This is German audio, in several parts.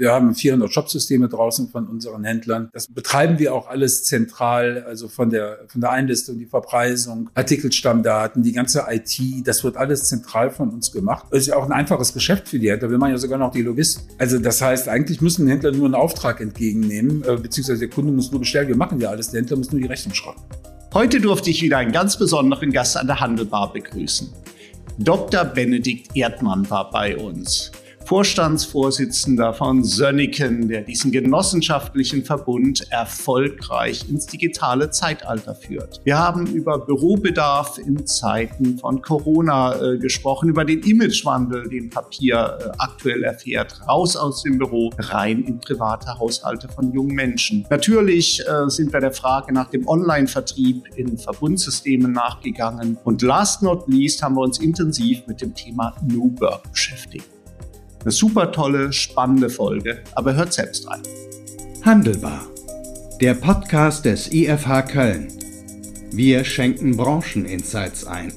Wir haben 400 Shopsysteme draußen von unseren Händlern. Das betreiben wir auch alles zentral, also von der, von der Einlistung, die Verpreisung, Artikelstammdaten, die ganze IT. Das wird alles zentral von uns gemacht. Das ist ja auch ein einfaches Geschäft für die Händler. Wir machen ja sogar noch die Logistik. Also das heißt, eigentlich müssen Händler nur einen Auftrag entgegennehmen, äh, beziehungsweise der Kunde muss nur bestellen. Wir machen ja alles. Der Händler muss nur die Rechnung schreiben. Heute durfte ich wieder einen ganz besonderen Gast an der Handelbar begrüßen. Dr. Benedikt Erdmann war bei uns. Vorstandsvorsitzender von Sönneken, der diesen genossenschaftlichen Verbund erfolgreich ins digitale Zeitalter führt. Wir haben über Bürobedarf in Zeiten von Corona äh, gesprochen, über den Imagewandel, den Papier äh, aktuell erfährt, raus aus dem Büro, rein in private Haushalte von jungen Menschen. Natürlich äh, sind wir der Frage nach dem Online-Vertrieb in Verbundsystemen nachgegangen und last not least haben wir uns intensiv mit dem Thema New Work beschäftigt. Eine super tolle, spannende Folge, aber hört selbst rein. Handelbar. Der Podcast des IFH Köln. Wir schenken Brancheninsights ein.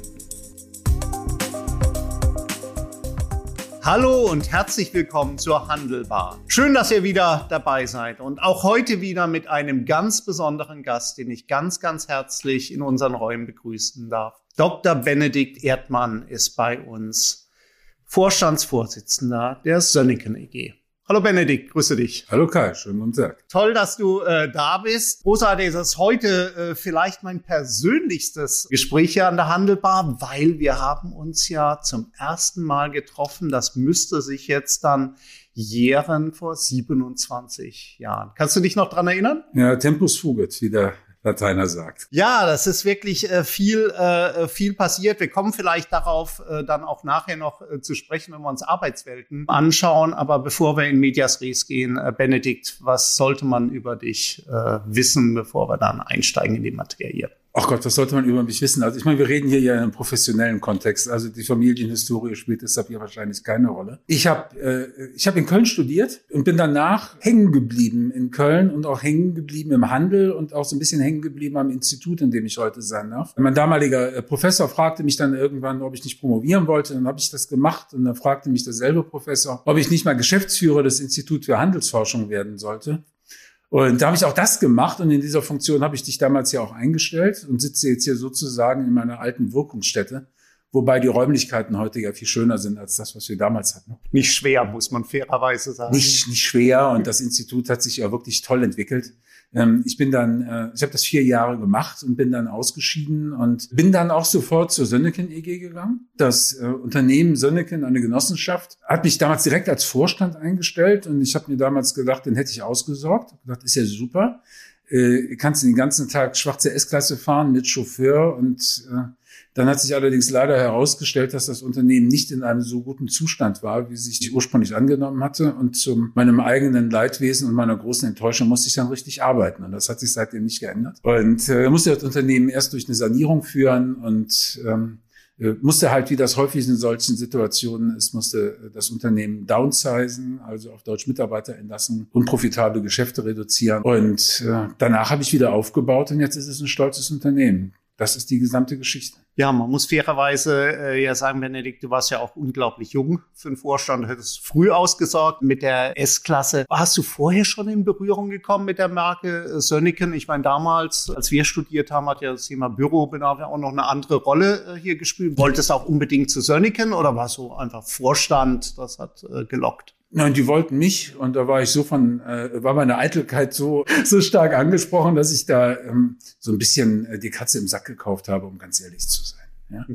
Hallo und herzlich willkommen zur Handelbar. Schön, dass ihr wieder dabei seid und auch heute wieder mit einem ganz besonderen Gast, den ich ganz, ganz herzlich in unseren Räumen begrüßen darf. Dr. Benedikt Erdmann ist bei uns. Vorstandsvorsitzender der Sönneken EG. Hallo Benedikt, grüße dich. Hallo Kai, schönen guten Tag. Toll, dass du äh, da bist. Großartig ist es heute äh, vielleicht mein persönlichstes Gespräch hier an der Handelbar, weil wir haben uns ja zum ersten Mal getroffen. Das müsste sich jetzt dann jähren vor 27 Jahren. Kannst du dich noch dran erinnern? Ja, Tempus fugit, wie der Lateiner sagt. Ja, das ist wirklich äh, viel, äh, viel passiert. Wir kommen vielleicht darauf äh, dann auch nachher noch zu sprechen, wenn wir uns Arbeitswelten anschauen. Aber bevor wir in Medias Res gehen, Benedikt, was sollte man über dich wissen, bevor wir dann einsteigen in die Materie? Ach Gott, was sollte man über mich wissen? Also ich meine, wir reden hier ja in einem professionellen Kontext. Also die Familienhistorie spielt deshalb hier wahrscheinlich keine Rolle. Ich habe äh, ich hab in Köln studiert und bin danach hängen geblieben in Köln und auch hängen geblieben im Handel und auch so ein bisschen hängen geblieben am Institut, in dem ich heute sein darf. Mein damaliger äh, Professor fragte mich dann irgendwann, ob ich nicht promovieren wollte. Dann habe ich das gemacht und dann fragte mich derselbe Professor, ob ich nicht mal Geschäftsführer des Instituts für Handelsforschung werden sollte. Und da habe ich auch das gemacht und in dieser Funktion habe ich dich damals ja auch eingestellt und sitze jetzt hier sozusagen in meiner alten Wirkungsstätte. Wobei die Räumlichkeiten heute ja viel schöner sind als das, was wir damals hatten. Nicht schwer, muss man fairerweise sagen. Nicht, nicht schwer und das Institut hat sich ja wirklich toll entwickelt. Ähm, ich bin dann, äh, ich habe das vier Jahre gemacht und bin dann ausgeschieden und bin dann auch sofort zur Sönneken EG gegangen. Das äh, Unternehmen Sönneken, eine Genossenschaft, hat mich damals direkt als Vorstand eingestellt und ich habe mir damals gedacht, den hätte ich ausgesorgt. Ich gedacht, ist ja super. Äh, kannst den ganzen Tag schwarze S-Klasse fahren mit Chauffeur und äh, dann hat sich allerdings leider herausgestellt, dass das Unternehmen nicht in einem so guten Zustand war, wie sich die ursprünglich angenommen hatte. Und zu meinem eigenen Leidwesen und meiner großen Enttäuschung musste ich dann richtig arbeiten. Und das hat sich seitdem nicht geändert. Und äh, musste das Unternehmen erst durch eine Sanierung führen und ähm, äh, musste halt, wie das häufig in solchen Situationen ist, musste das Unternehmen downsizen, also auf Deutsch Mitarbeiter entlassen, unprofitable Geschäfte reduzieren. Und äh, danach habe ich wieder aufgebaut und jetzt ist es ein stolzes Unternehmen. Das ist die gesamte Geschichte. Ja, man muss fairerweise äh, ja sagen, Benedikt, du warst ja auch unglaublich jung für den Vorstand, du hättest früh ausgesorgt mit der S-Klasse. Hast du vorher schon in Berührung gekommen mit der Marke äh, Sönneken? Ich meine, damals, als wir studiert haben, hat ja das Thema Bürobedarf ja auch noch eine andere Rolle äh, hier gespielt. Wolltest du auch unbedingt zu Sönneken oder war so einfach Vorstand, das hat äh, gelockt? Nein, die wollten mich und da war ich so von, äh, war meine Eitelkeit so so stark angesprochen, dass ich da ähm, so ein bisschen äh, die Katze im Sack gekauft habe, um ganz ehrlich zu sein. Ja?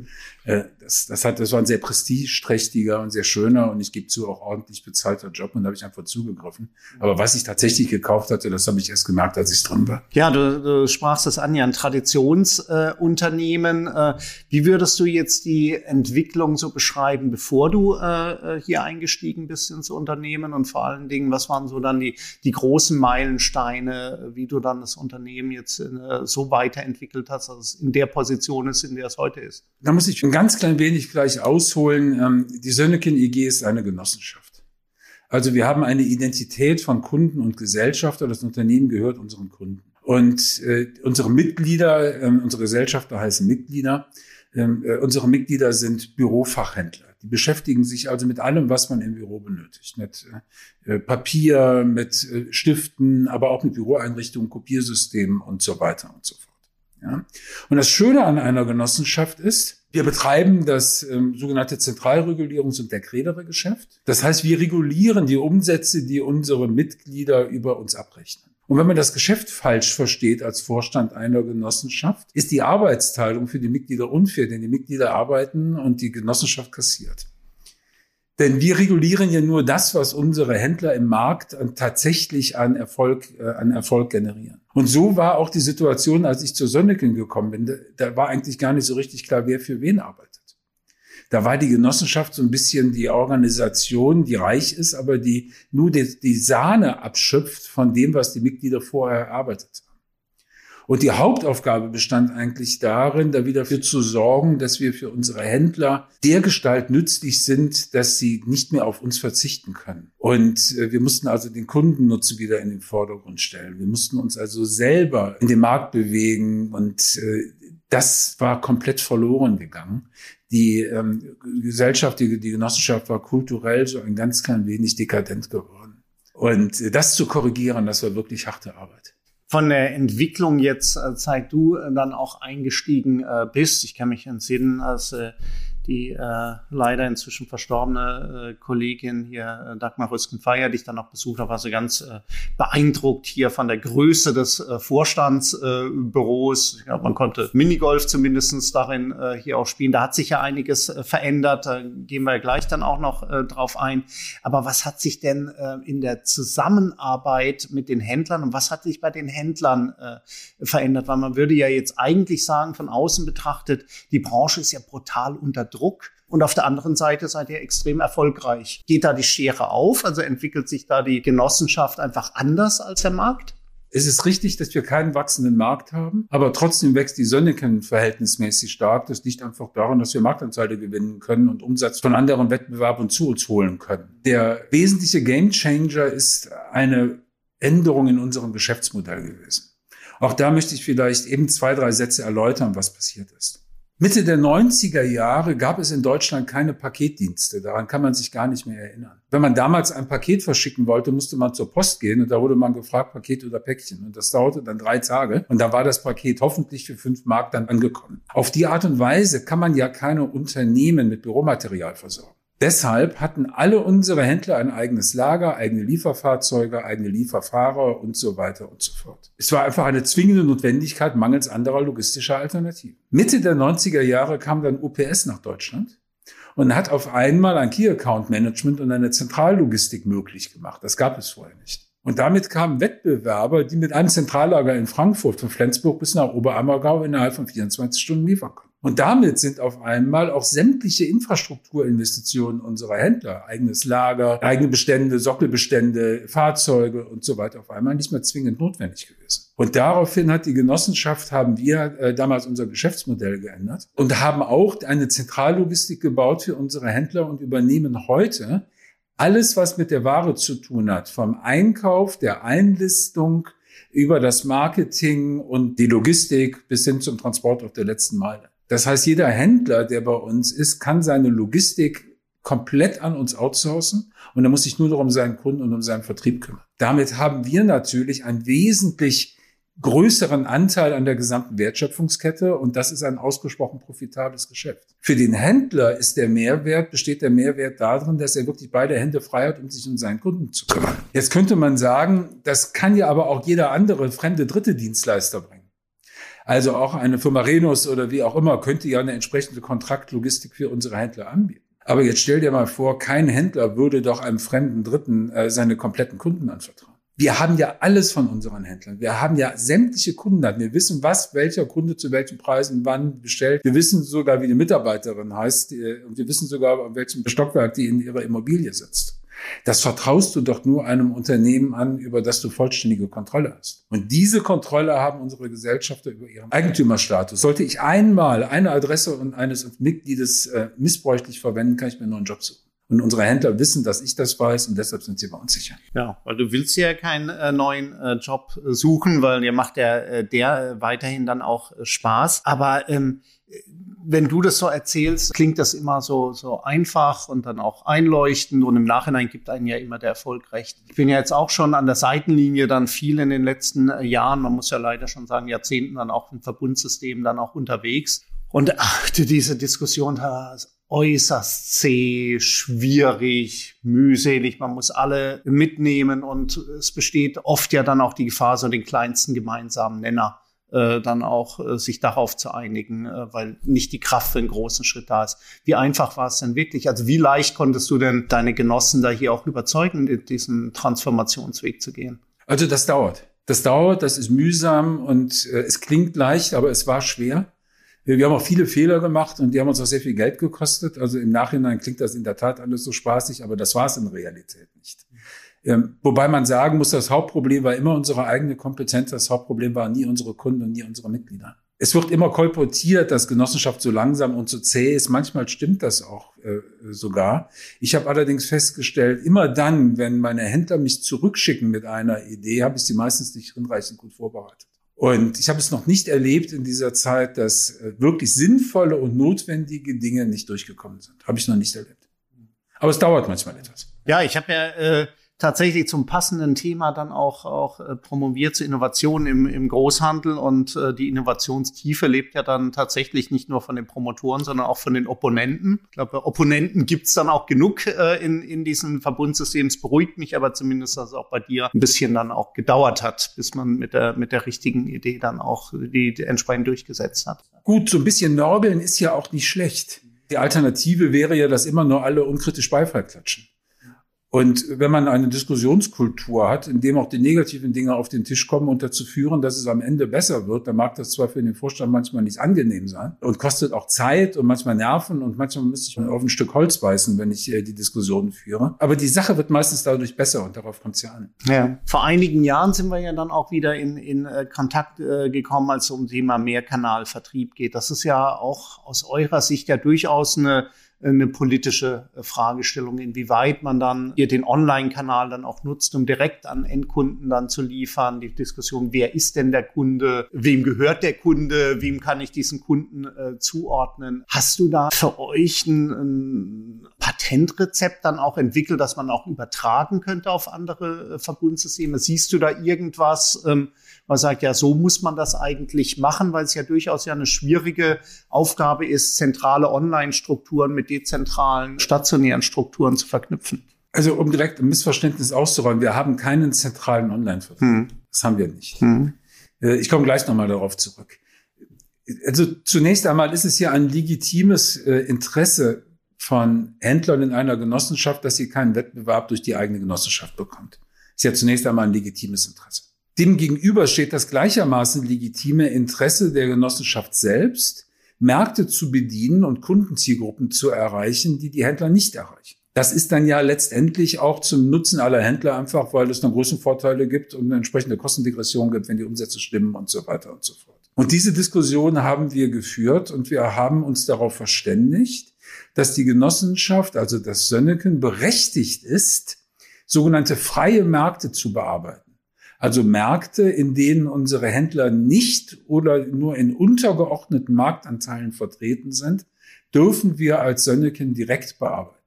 Äh, das, das, hat, das war ein sehr prestigeträchtiger und sehr schöner und ich gebe zu, auch ordentlich bezahlter Job und da habe ich einfach zugegriffen. Aber was ich tatsächlich gekauft hatte, das habe ich erst gemerkt, als ich drin war. Ja, du, du sprachst das an, ja, ein Traditionsunternehmen. Äh, äh, wie würdest du jetzt die Entwicklung so beschreiben, bevor du äh, äh, hier eingestiegen bist ins Unternehmen und vor allen Dingen, was waren so dann die, die großen Meilensteine, wie du dann das Unternehmen jetzt äh, so weiterentwickelt hast, dass es in der Position ist, in der es heute ist? Da muss ich ein ganz klein wenig gleich ausholen. Ähm, die Sönneken EG ist eine Genossenschaft. Also wir haben eine Identität von Kunden und Gesellschafter. Das Unternehmen gehört unseren Kunden. Und äh, unsere Mitglieder, äh, unsere Gesellschafter heißen Mitglieder, Ähm, äh, unsere Mitglieder sind Bürofachhändler. Die beschäftigen sich also mit allem, was man im Büro benötigt. Mit äh, Papier, mit Stiften, aber auch mit Büroeinrichtungen, Kopiersystemen und so weiter und so fort. Ja? Und das Schöne an einer Genossenschaft ist, wir betreiben das ähm, sogenannte Zentralregulierungs- und Dekretere-Geschäft. Das heißt, wir regulieren die Umsätze, die unsere Mitglieder über uns abrechnen. Und wenn man das Geschäft falsch versteht als Vorstand einer Genossenschaft, ist die Arbeitsteilung für die Mitglieder unfair, denn die Mitglieder arbeiten und die Genossenschaft kassiert. Denn wir regulieren ja nur das, was unsere Händler im Markt tatsächlich an Erfolg, äh, an Erfolg generieren. Und so war auch die Situation, als ich zur Sonneken gekommen bin. Da war eigentlich gar nicht so richtig klar, wer für wen arbeitet. Da war die Genossenschaft so ein bisschen die Organisation, die reich ist, aber die nur die, die Sahne abschöpft von dem, was die Mitglieder vorher erarbeitet haben. Und die Hauptaufgabe bestand eigentlich darin, da wieder dafür zu sorgen, dass wir für unsere Händler der Gestalt nützlich sind, dass sie nicht mehr auf uns verzichten können. Und äh, wir mussten also den Kundennutzen wieder in den Vordergrund stellen. Wir mussten uns also selber in den Markt bewegen und äh, das war komplett verloren gegangen. Die ähm, Gesellschaft, die, die Genossenschaft war kulturell so ein ganz klein wenig dekadent geworden. Und äh, das zu korrigieren, das war wirklich harte Arbeit von der Entwicklung jetzt, äh, seit du äh, dann auch eingestiegen äh, bist. Ich kann mich entsinnen, als die äh, leider inzwischen verstorbene äh, Kollegin hier, äh, Dagmar Rüsken-Feier, die ich dann noch besucht habe, war so ganz äh, beeindruckt hier von der Größe des äh, Vorstandsbüros. Äh, glaube, man konnte Minigolf zumindestens darin äh, hier auch spielen. Da hat sich ja einiges äh, verändert. Da gehen wir gleich dann auch noch äh, drauf ein. Aber was hat sich denn äh, in der Zusammenarbeit mit den Händlern und was hat sich bei den Händlern äh, verändert? Weil man würde ja jetzt eigentlich sagen, von außen betrachtet, die Branche ist ja brutal unter Druck. Und auf der anderen Seite seid ihr extrem erfolgreich. Geht da die Schere auf? Also entwickelt sich da die Genossenschaft einfach anders als der Markt? Es ist richtig, dass wir keinen wachsenden Markt haben, aber trotzdem wächst die Sönneken verhältnismäßig stark. Das liegt einfach daran, dass wir Marktanteile gewinnen können und Umsatz von anderen Wettbewerbern zu uns holen können. Der wesentliche Gamechanger ist eine Änderung in unserem Geschäftsmodell gewesen. Auch da möchte ich vielleicht eben zwei, drei Sätze erläutern, was passiert ist. Mitte der 90er Jahre gab es in Deutschland keine Paketdienste. Daran kann man sich gar nicht mehr erinnern. Wenn man damals ein Paket verschicken wollte, musste man zur Post gehen und da wurde man gefragt, Paket oder Päckchen. Und das dauerte dann drei Tage und da war das Paket hoffentlich für fünf Mark dann angekommen. Auf die Art und Weise kann man ja keine Unternehmen mit Büromaterial versorgen. Deshalb hatten alle unsere Händler ein eigenes Lager, eigene Lieferfahrzeuge, eigene Lieferfahrer und so weiter und so fort. Es war einfach eine zwingende Notwendigkeit mangels anderer logistischer Alternativen. Mitte der 90er Jahre kam dann UPS nach Deutschland und hat auf einmal ein Key Account Management und eine Zentrallogistik möglich gemacht. Das gab es vorher nicht. Und damit kamen Wettbewerber, die mit einem Zentrallager in Frankfurt von Flensburg bis nach Oberammergau innerhalb von 24 Stunden liefern konnten. Und damit sind auf einmal auch sämtliche Infrastrukturinvestitionen unserer Händler, eigenes Lager, eigene Bestände, Sockelbestände, Fahrzeuge und so weiter auf einmal nicht mehr zwingend notwendig gewesen. Und daraufhin hat die Genossenschaft, haben wir äh, damals unser Geschäftsmodell geändert und haben auch eine Zentrallogistik gebaut für unsere Händler und übernehmen heute alles, was mit der Ware zu tun hat, vom Einkauf, der Einlistung, über das Marketing und die Logistik bis hin zum Transport auf der letzten Meile. Das heißt, jeder Händler, der bei uns ist, kann seine Logistik komplett an uns outsourcen und er muss sich nur noch um seinen Kunden und um seinen Vertrieb kümmern. Damit haben wir natürlich ein wesentlich größeren Anteil an der gesamten Wertschöpfungskette und das ist ein ausgesprochen profitables Geschäft. Für den Händler ist der Mehrwert, besteht der Mehrwert darin, dass er wirklich beide Hände frei hat, um sich um seinen Kunden zu kümmern. Jetzt könnte man sagen, das kann ja aber auch jeder andere fremde dritte Dienstleister bringen. Also auch eine Firma Renus oder wie auch immer könnte ja eine entsprechende Kontraktlogistik für unsere Händler anbieten. Aber jetzt stell dir mal vor, kein Händler würde doch einem fremden Dritten äh, seine kompletten Kunden anvertrauen. Wir haben ja alles von unseren Händlern. Wir haben ja sämtliche Kundendaten. Wir wissen, was welcher Kunde zu welchen Preisen wann bestellt. Wir wissen sogar, wie die Mitarbeiterin heißt. Äh, und wir wissen sogar, an welchem Stockwerk die in ihrer Immobilie sitzt. Das vertraust du doch nur einem Unternehmen an, über das du vollständige Kontrolle hast. Und diese Kontrolle haben unsere Gesellschafter über ihren Eigentümerstatus. Sollte ich einmal eine Adresse und eines Mitgliedes äh, missbräuchlich verwenden, kann ich mir einen neuen Job suchen. Und unsere Händler wissen, dass ich das weiß und deshalb sind sie bei uns sicher. Ja, weil du willst ja keinen äh, neuen äh, Job äh, suchen, weil dir macht der, äh, der weiterhin dann auch äh, Spaß. Aber ähm, wenn du das so erzählst, klingt das immer so, so einfach und dann auch einleuchtend und im Nachhinein gibt einen ja immer der Erfolg recht. Ich bin ja jetzt auch schon an der Seitenlinie dann viel in den letzten äh, Jahren, man muss ja leider schon sagen, Jahrzehnten dann auch im Verbundsystem dann auch unterwegs und achte diese Diskussion äußerst zäh, schwierig, mühselig. Man muss alle mitnehmen und es besteht oft ja dann auch die Gefahr, so den kleinsten gemeinsamen Nenner äh, dann auch äh, sich darauf zu einigen, äh, weil nicht die Kraft für einen großen Schritt da ist. Wie einfach war es denn wirklich? Also wie leicht konntest du denn deine Genossen da hier auch überzeugen, diesen Transformationsweg zu gehen? Also das dauert. Das dauert, das ist mühsam und es klingt leicht, aber es war schwer. Wir haben auch viele Fehler gemacht und die haben uns auch sehr viel Geld gekostet. Also im Nachhinein klingt das in der Tat alles so spaßig, aber das war es in Realität nicht. Ähm, wobei man sagen muss, das Hauptproblem war immer unsere eigene Kompetenz. Das Hauptproblem waren nie unsere Kunden und nie unsere Mitglieder. Es wird immer kolportiert, dass Genossenschaft so langsam und so zäh ist. Manchmal stimmt das auch äh, sogar. Ich habe allerdings festgestellt, immer dann, wenn meine Händler mich zurückschicken mit einer Idee, habe ich sie meistens nicht hinreichend gut vorbereitet. Und ich habe es noch nicht erlebt in dieser Zeit, dass äh, wirklich sinnvolle und notwendige Dinge nicht durchgekommen sind. Habe ich noch nicht erlebt. Aber es dauert manchmal etwas. Ja, ich habe ja äh, tatsächlich zum passenden Thema dann auch, auch äh, promoviert zu Innovationen im, im Großhandel und äh, die Innovationstiefe lebt ja dann tatsächlich nicht nur von den Promotoren, sondern auch von den Opponenten. Ich glaube, Opponenten gibt's dann auch genug äh, in, in diesem Verbundsystem. Es beruhigt mich aber zumindest, dass es auch bei dir ein bisschen dann auch gedauert hat, bis man mit der, mit der richtigen Idee dann auch die, entsprechend durchgesetzt hat. Gut, so ein bisschen Nörgeln ist ja auch nicht schlecht. Die Alternative wäre ja, dass immer nur alle unkritisch Beifall klatschen. Und wenn man eine Diskussionskultur hat, in dem auch die negativen Dinge auf den Tisch kommen und dazu führen, dass es am Ende besser wird, dann mag das zwar für den Vorstand manchmal nicht angenehm sein und kostet auch Zeit und manchmal Nerven und manchmal müsste ich auf ein Stück Holz beißen, wenn ich äh, die Diskussionen führe. Aber die Sache wird meistens dadurch besser und darauf kommt es ja an. Ja. Vor einigen Jahren sind wir ja dann auch wieder in, in äh, Kontakt äh, gekommen, als es um Thema Mehrkanalvertrieb geht. Das ist ja auch aus eurer Sicht ja durchaus eine eine politische äh, Fragestellung, inwieweit man dann hier den Online-Kanal dann auch nutzt, um direkt an Endkunden dann zu liefern. Die Diskussion, wer ist denn der Kunde? Wem gehört der Kunde? Wem kann ich diesen Kunden äh, zuordnen? Hast du da für euch ein, ein Patentrezept dann auch entwickelt, dass man auch übertragen könnte auf andere äh, Verbundsysteme? Siehst du da irgendwas? Ähm, man sagt, ja, so muss man das eigentlich machen, weil es ja durchaus ja eine schwierige Aufgabe ist, zentrale Online-Strukturen mit dezentralen stationären Strukturen zu verknüpfen. Also um direkt ein Missverständnis auszuräumen, wir haben keinen zentralen Online-Vertrieb. Hm. Das haben wir nicht. Hm. Äh, ich komme gleich nochmal darauf zurück. Also zunächst einmal ist es ja ein legitimes äh, Interesse von Händlern in einer Genossenschaft, dass sie keinen Wettbewerb durch die eigene Genossenschaft bekommt. Ist ja zunächst einmal ein legitimes Interesse. Demgegenüber steht das gleichermaßen legitime Interesse der Genossenschaft selbst, Märkte zu bedienen und Kundenzielgruppen zu erreichen, die die Händler nicht erreichen. Das ist dann ja letztendlich auch zum Nutzen aller Händler einfach, weil es dann Größenvorteile gibt und eine entsprechende Kostendegression gibt, wenn die Umsätze stimmen und so weiter und so fort. Und diese Diskussion haben wir geführt und wir haben uns darauf verständigt, dass die Genossenschaft, also das Sönneken, berechtigt ist, sogenannte freie Märkte zu bearbeiten. Also Märkte, in denen unsere Händler nicht oder nur in untergeordneten Marktanteilen vertreten sind, dürfen wir als Sönneken direkt bearbeiten.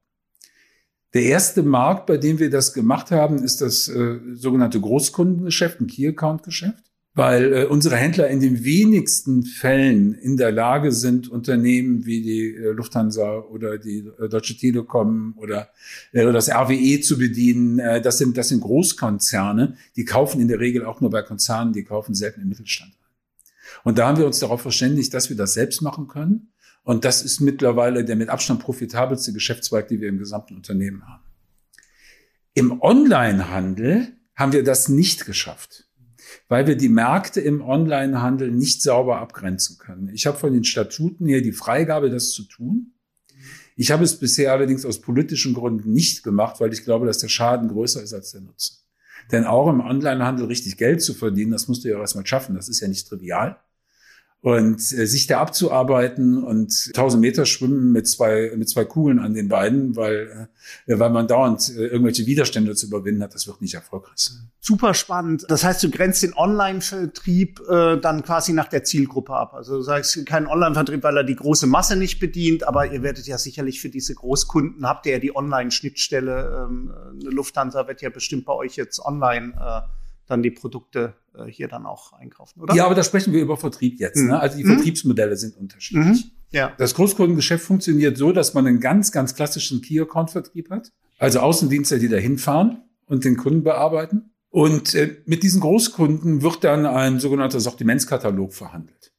Der erste Markt, bei dem wir das gemacht haben, ist das äh, sogenannte Großkundengeschäft, ein Key-Account-Geschäft weil äh, unsere Händler in den wenigsten Fällen in der Lage sind, Unternehmen wie die äh, Lufthansa oder die äh, Deutsche Telekom oder äh, das RWE zu bedienen. Äh, das sind das sind Großkonzerne, die kaufen in der Regel auch nur bei Konzernen, die kaufen selten im Mittelstand. Und da haben wir uns darauf verständigt, dass wir das selbst machen können. Und das ist mittlerweile der mit Abstand profitabelste Geschäftszweig, den wir im gesamten Unternehmen haben. Im Onlinehandel haben wir das nicht geschafft weil wir die Märkte im Onlinehandel nicht sauber abgrenzen können. Ich habe von den Statuten her die Freigabe, das zu tun. Ich habe es bisher allerdings aus politischen Gründen nicht gemacht, weil ich glaube, dass der Schaden größer ist als der Nutzen. Denn auch im Onlinehandel richtig Geld zu verdienen, das musst du ja erstmal schaffen. Das ist ja nicht trivial. Und äh, sich da abzuarbeiten und 1000 Meter schwimmen mit zwei mit zwei Kugeln an den Beinen, weil äh, weil man dauernd äh, irgendwelche Widerstände zu überwinden hat, das wird nicht erfolgreich sein. Super spannend. Das heißt, du grenzt den Online-Vertrieb äh, dann quasi nach der Zielgruppe ab. Also du sagst kein Online-Vertrieb, weil er die große Masse nicht bedient, aber ihr werdet ja sicherlich für diese Großkunden habt ihr ja die Online-Schnittstelle. Ähm, eine Lufthansa wird ja bestimmt bei euch jetzt online äh, dann die Produkte äh, hier dann auch einkaufen, oder? Ja, aber da sprechen wir über Vertrieb jetzt. Mhm. Ne? Also die mhm. Vertriebsmodelle sind unterschiedlich. Mhm. Ja. Das Großkundengeschäft funktioniert so, dass man einen ganz, ganz klassischen Key-Account-Vertrieb hat. Also Außendienste, die da hinfahren und den Kunden bearbeiten. Und äh, mit diesen Großkunden wird dann ein sogenannter Sortimentskatalog verhandelt.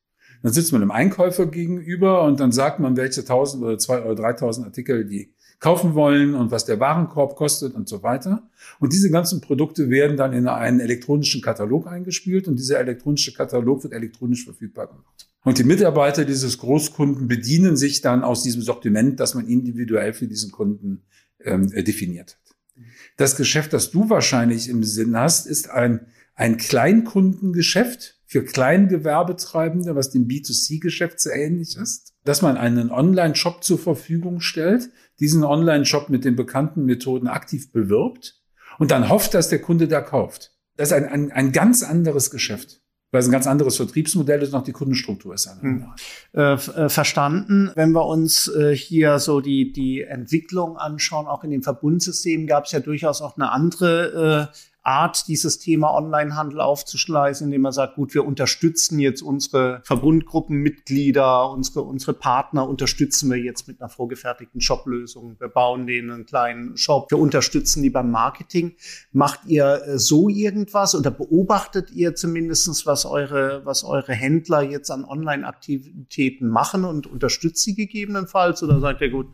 Dann sitzt man einem Einkäufer gegenüber und dann sagt man, welche 1000 oder 2 oder 3000 Artikel die kaufen wollen und was der Warenkorb kostet und so weiter. Und diese ganzen Produkte werden dann in einen elektronischen Katalog eingespielt und dieser elektronische Katalog wird elektronisch verfügbar gemacht. Und die Mitarbeiter dieses Großkunden bedienen sich dann aus diesem Sortiment, das man individuell für diesen Kunden ähm, definiert hat. Das Geschäft, das du wahrscheinlich im Sinn hast, ist ein, ein Kleinkundengeschäft für Kleingewerbetreibende, was dem B2C-Geschäft sehr ähnlich ist, dass man einen Online-Shop zur Verfügung stellt, diesen Online-Shop mit den bekannten Methoden aktiv bewirbt und dann hofft, dass der Kunde da kauft. Das ist ein, ein, ein ganz anderes Geschäft weil es ein ganz anderes Vertriebsmodell ist, noch die Kundenstruktur ist hm. äh, äh, verstanden. Wenn wir uns äh, hier so die, die Entwicklung anschauen, auch in den Verbundsystemen gab es ja durchaus auch eine andere äh, Art, dieses Thema Onlinehandel aufzuschleißen, indem man sagt, gut, wir unterstützen jetzt unsere Verbundgruppenmitglieder, unsere, unsere Partner unterstützen wir jetzt mit einer vorgefertigten Shoplösung. Wir bauen denen einen kleinen Shop. Wir unterstützen die beim Marketing. Macht ihr äh, so irgendwas oder beobachtet ihr zumindestens, was eure, was eure Händler jetzt an Online-Aktivitäten machen und unterstützt sie gegebenenfalls? Oder sagt ihr, gut,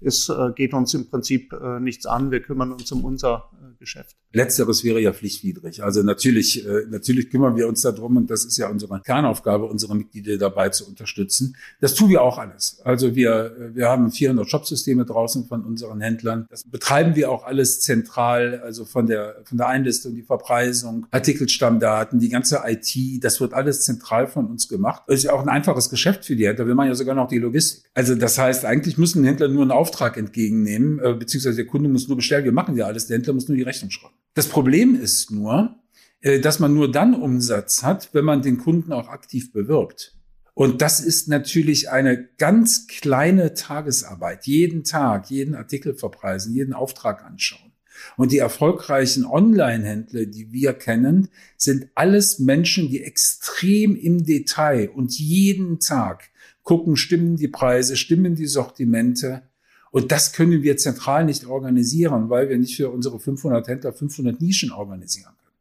es äh, geht uns im Prinzip äh, nichts an, wir kümmern uns um unser Geschäft. Letzteres wäre ja pflichtwidrig. Also natürlich, äh, natürlich kümmern wir uns darum und das ist ja unsere Kernaufgabe, unsere Mitglieder dabei zu unterstützen. Das tun wir auch alles. Also wir, wir haben 400 Shopsysteme draußen von unseren Händlern. Das betreiben wir auch alles zentral, also von der, von der Einlistung, die Verpreisung, Artikelstammdaten, die ganze IT, das wird alles zentral von uns gemacht. Das ist ja auch ein einfaches Geschäft für die Händler. Wir machen ja sogar noch die Logistik. Also das heißt, eigentlich müssen Händler nur einen Auftrag entgegennehmen, äh, beziehungsweise der Kunde muss nur bestellen. Wir machen ja alles. Der Händler muss nur die Rechnung schreiben. Das Problem ist nur, äh, dass man nur dann Umsatz hat, wenn man den Kunden auch aktiv bewirbt. Und das ist natürlich eine ganz kleine Tagesarbeit. Jeden Tag, jeden Artikel verpreisen, jeden Auftrag anschauen. Und die erfolgreichen Online-Händler, die wir kennen, sind alles Menschen, die extrem im Detail und jeden Tag gucken, stimmen die Preise, stimmen die Sortimente, und das können wir zentral nicht organisieren, weil wir nicht für unsere 500 Händler 500 Nischen organisieren können.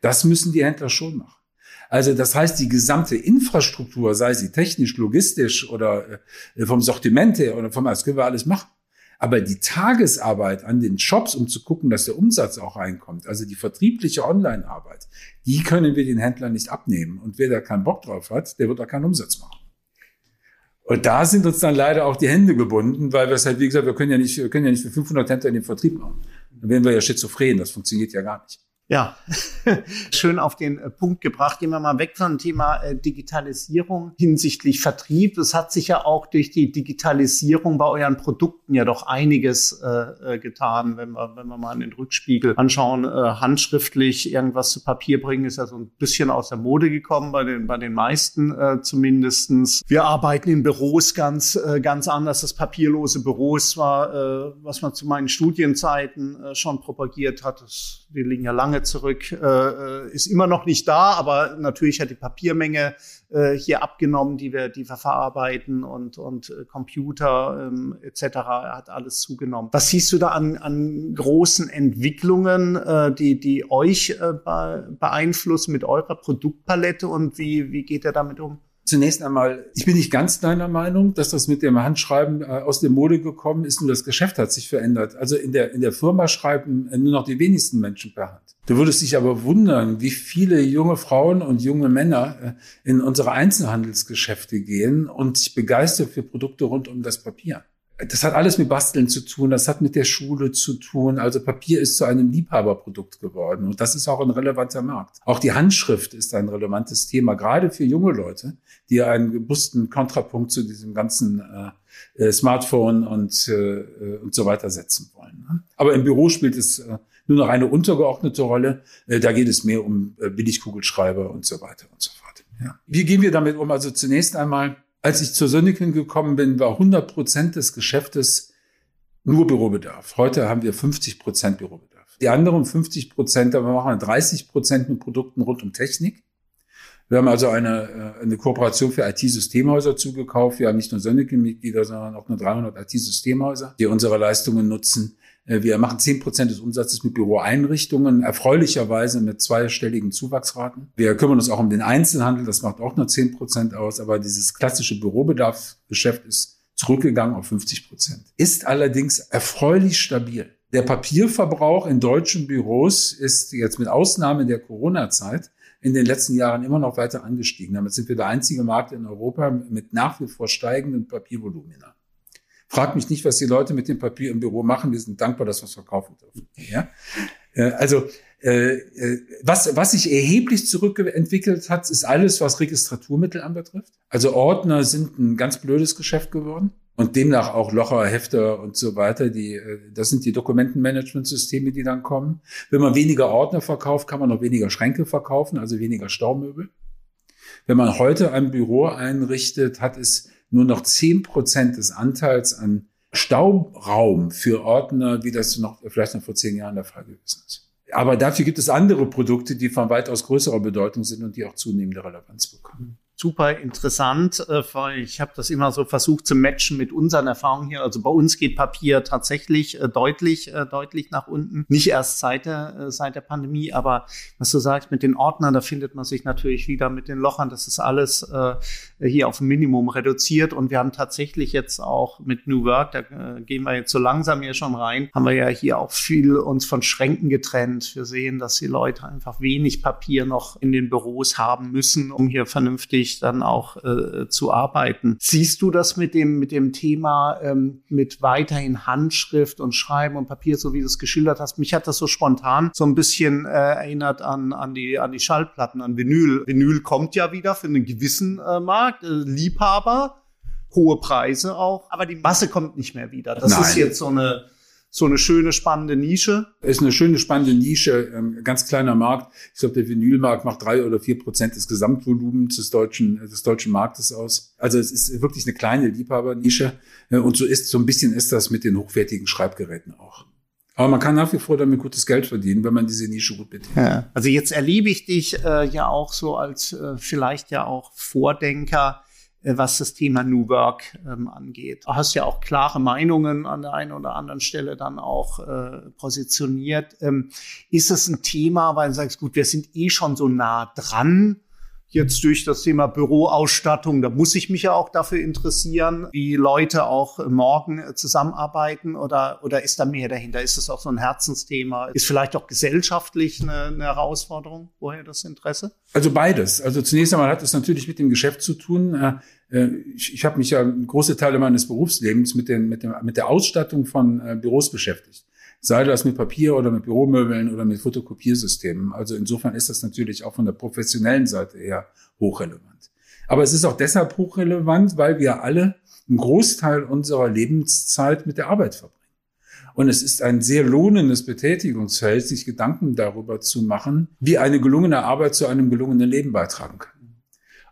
Das müssen die Händler schon machen. Also das heißt, die gesamte Infrastruktur, sei sie technisch, logistisch oder äh, vom Sortiment her oder vom, das können wir alles machen. Aber die Tagesarbeit an den Shops, um zu gucken, dass der Umsatz auch reinkommt, also die vertriebliche Online-Arbeit, die können wir den Händlern nicht abnehmen. Und wer da keinen Bock drauf hat, der wird da keinen Umsatz machen. Und da sind uns dann leider auch die Hände gebunden, weil wir es halt, wie gesagt, wir können ja nicht, wir können ja nicht für 500 Händler in den Vertrieb machen. Dann wären wir ja schizophren. Das funktioniert ja gar nicht. Ja, schön auf den äh, Punkt gebracht. Gehen wir mal weg von dem Thema äh, Digitalisierung hinsichtlich Vertrieb. Es hat sich ja auch durch die Digitalisierung bei euren Produkten ja doch einiges äh, äh getan, wenn wir, wenn wir mal in den Rückspiegel anschauen. Äh, handschriftlich irgendwas zu Papier bringen, ist ja so ein bisschen aus der Mode gekommen, bei den, bei den meisten äh, zumindestens. Wir arbeiten in Büros ganz, äh, ganz anders. Das papierlose Büros war, äh, was man zu meinen Studienzeiten schon propagiert hat. Das, die liegen ja lange zurück, äh, ist immer noch nicht da, aber natürlich hat die Papiermenge äh, hier abgenommen, die wir, die wir verarbeiten und, und äh, Computer ähm, etc. hat alles zugenommen. Was siehst du da an, an großen Entwicklungen, äh, die, die euch äh, beeinflussen mit eurer Produktpalette und wie, wie geht ihr damit um? Zunächst einmal, ich bin nicht ganz deiner Meinung, dass das mit dem Handschreiben äh, aus der Mode gekommen ist, nur das Geschäft hat sich verändert. Also in der, in der Firma schreiben nur noch die wenigsten Menschen per Hand. Du würdest dich aber wundern, wie viele junge Frauen und junge Männer äh, in unsere Einzelhandelsgeschäfte gehen und sich begeistern für Produkte rund um das Papier. Das hat alles mit Basteln zu tun, das hat mit der Schule zu tun. Also Papier ist zu einem Liebhaberprodukt geworden und das ist auch ein relevanter Markt. Auch die Handschrift ist ein relevantes Thema, gerade für junge Leute, die einen bewussten Kontrapunkt zu diesem ganzen äh, äh Smartphone und, äh, und so weiter setzen wollen. Ne? Aber im Büro spielt es äh, nur noch eine untergeordnete Rolle. Äh, da geht es mehr um äh, Billigkugelschreiber und so weiter und so fort. Ja. Wie gehen wir damit um? Also zunächst einmal als ich zur Sönneken gekommen bin, war 100 Prozent des Geschäftes nur Bürobedarf. Heute haben wir 50 Prozent Bürobedarf. Die anderen 50 Prozent, aber wir machen 30 Prozent mit Produkten rund um Technik. Wir haben also eine, äh, eine Kooperation für IT-Systemhäuser zugekauft. Wir haben nicht nur Sönneken-Mitglieder, sondern auch nur 300 IT-Systemhäuser, die unsere Leistungen nutzen. Äh, wir machen zehn Prozent des Umsatzes mit Büroeinrichtungen, erfreulicherweise mit zweistelligen Zuwachsraten. Wir kümmern uns auch um den Einzelhandel, das macht auch nur zehn Prozent aus, aber dieses klassische Bürobedarfsgeschäft ist zurückgegangen auf 50 Prozent. Ist allerdings erfreulich stabil. Der Papierverbrauch in deutschen Büros ist jetzt mit Ausnahme der Corona-Zeit in den letzten Jahren immer noch weiter angestiegen. Damit sind wir der einzige Markt in Europa mit nach wie vor steigenden Papiervolumina. Frag mich nicht, was die Leute mit dem Papier im Büro machen. Wir sind dankbar, dass wir es verkaufen dürfen. Ja? Äh, also äh, äh, was, was sich erheblich zurückentwickelt hat, ist alles, was Registraturmittel anbetrifft. Also Ordner sind ein ganz blödes Geschäft geworden und demnach auch Locher, Hefter und so weiter. Die, das sind die Dokumentenmanagementsysteme, die dann kommen. Wenn man weniger Ordner verkauft, kann man auch weniger Schränke verkaufen, also weniger Staumöbel. Wenn man heute ein Büro einrichtet, hat es nur noch zehn Prozent des Anteils an Stauraum für Ordner, wie das noch vielleicht noch vor zehn Jahren der Fall gewesen ist. Aber dafür gibt es andere Produkte, die von weitaus größerer Bedeutung sind und die auch zunehmende Relevanz bekommen super interessant, äh, weil ich habe das immer so versucht zu matchen mit unseren Erfahrungen hier. Also bei uns geht Papier tatsächlich äh, deutlich, äh, deutlich nach unten. Nicht erst seit der, seit der Pandemie, aber was du sagst mit den Ordnern, da findet man sich natürlich wieder mit den Lochern. Das ist alles hier auf ein Minimum reduziert und wir haben tatsächlich jetzt auch mit New Work, da gehen wir jetzt so langsam hier schon rein, haben wir ja hier auch viel uns von Schränken getrennt. Wir sehen, dass die Leute einfach wenig Papier noch in den Büros haben müssen, um hier vernünftig dann auch äh, zu arbeiten. Siehst du das mit dem, mit dem Thema ähm, mit weiterhin Handschrift und Schreiben und Papier, so wie du es geschildert hast? Mich hat das so spontan so ein bisschen äh, erinnert an, an, die, an die Schallplatten, an Vinyl. Vinyl kommt ja wieder für einen gewissen äh, Markt, äh, Liebhaber, hohe Preise auch, aber die Masse kommt nicht mehr wieder. Das Nein. ist jetzt so eine so eine schöne, spannende Nische? Ist eine schöne, spannende Nische, ähm, ganz kleiner Markt. Ich glaube, der Vinylmarkt macht drei oder vier Prozent des Gesamtvolumens des deutschen, des deutschen Marktes aus. Also es ist wirklich eine kleine Liebhabernische. Äh, und so ist, so ein bisschen ist das mit den hochwertigen Schreibgeräten auch. Aber man kann nach wie vor damit gutes Geld verdienen, wenn man diese Nische gut bedient. Ja. Also jetzt erlebe ich dich äh, ja auch so als äh, vielleicht ja auch Vordenker äh, was das Thema New Work ähm, angeht. Du hast ja auch klare Meinungen an der einen oder anderen Stelle dann auch äh, positioniert. Ähm, ist es ein Thema, weil du sagst, gut, wir sind eh schon so nah dran jetzt durch das Thema Büroausstattung, da muss ich mich ja auch dafür interessieren, wie Leute auch morgen zusammenarbeiten oder, oder ist da mehr dahinter? Ist das auch so ein Herzensthema? Ist vielleicht auch gesellschaftlich eine, eine Herausforderung? Woher das Interesse? Also beides. Also zunächst einmal hat es natürlich mit dem Geschäft zu tun. Äh, äh, ich, ich habe mich ja große Teile meines Berufslebens mit, den, mit, dem, mit der Ausstattung von äh, Büros beschäftigt sei das mit Papier oder mit Büromöbeln oder mit Fotokopiersystemen. Also insofern ist das natürlich auch von der professionellen Seite her hochrelevant. Aber es ist auch deshalb hochrelevant, weil wir alle einen Großteil unserer Lebenszeit mit der Arbeit verbringen. Und es ist ein sehr lohnendes Betätigungsfeld, sich Gedanken darüber zu machen, wie eine gelungene Arbeit zu einem gelungenen Leben beitragen kann.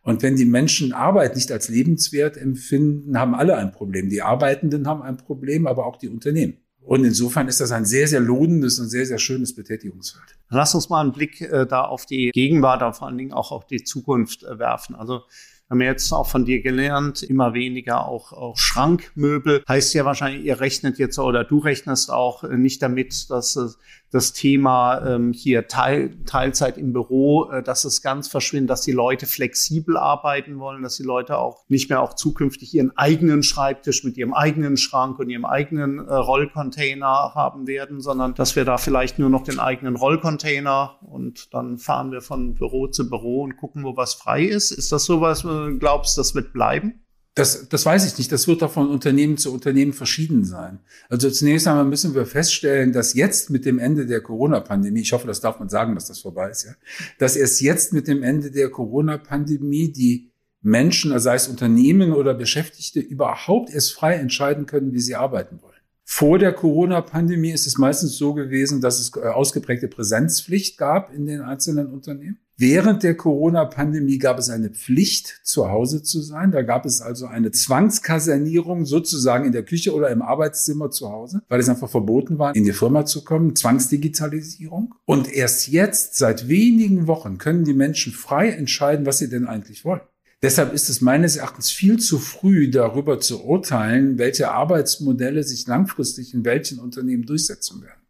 Und wenn die Menschen Arbeit nicht als lebenswert empfinden, haben alle ein Problem. Die Arbeitenden haben ein Problem, aber auch die Unternehmen. Und insofern ist das ein sehr, sehr lohnendes und sehr, sehr schönes Betätigungsfeld. Lass uns mal einen Blick äh, da auf die Gegenwart, aber vor allen Dingen auch auf die Zukunft äh, werfen. Also wir haben jetzt auch von dir gelernt, immer weniger auch, auch Schrankmöbel. Heißt ja wahrscheinlich, ihr rechnet jetzt oder du rechnest auch äh, nicht damit, dass es das Thema ähm, hier Teil, Teilzeit im Büro, äh, dass es ganz verschwindet, dass die Leute flexibel arbeiten wollen, dass die Leute auch nicht mehr auch zukünftig ihren eigenen Schreibtisch mit ihrem eigenen Schrank und ihrem eigenen äh, Rollcontainer haben werden, sondern dass wir da vielleicht nur noch den eigenen Rollcontainer und dann fahren wir von Büro zu Büro und gucken, wo was frei ist. Ist das sowas, äh, glaubst das wird bleiben? Das, das weiß ich nicht. Das wird doch von Unternehmen zu Unternehmen verschieden sein. Also zunächst einmal müssen wir feststellen, dass jetzt mit dem Ende der Corona-Pandemie, ich hoffe, das darf man sagen, dass das vorbei ist, ja, dass erst jetzt mit dem Ende der Corona-Pandemie die Menschen, sei es Unternehmen oder Beschäftigte, überhaupt erst frei entscheiden können, wie sie arbeiten wollen. Vor der Corona-Pandemie ist es meistens so gewesen, dass es äh, ausgeprägte Präsenzpflicht gab in den einzelnen Unternehmen. Während der Corona-Pandemie gab es eine Pflicht, zu Hause zu sein. Da gab es also eine Zwangskasernierung sozusagen in der Küche oder im Arbeitszimmer zu Hause, weil es einfach verboten war, in die Firma zu kommen. Zwangsdigitalisierung. Und erst jetzt, seit wenigen Wochen, können die Menschen frei entscheiden, was sie denn eigentlich wollen. Deshalb ist es meines Erachtens viel zu früh, darüber zu urteilen, welche Arbeitsmodelle sich langfristig in welchen Unternehmen durchsetzen werden.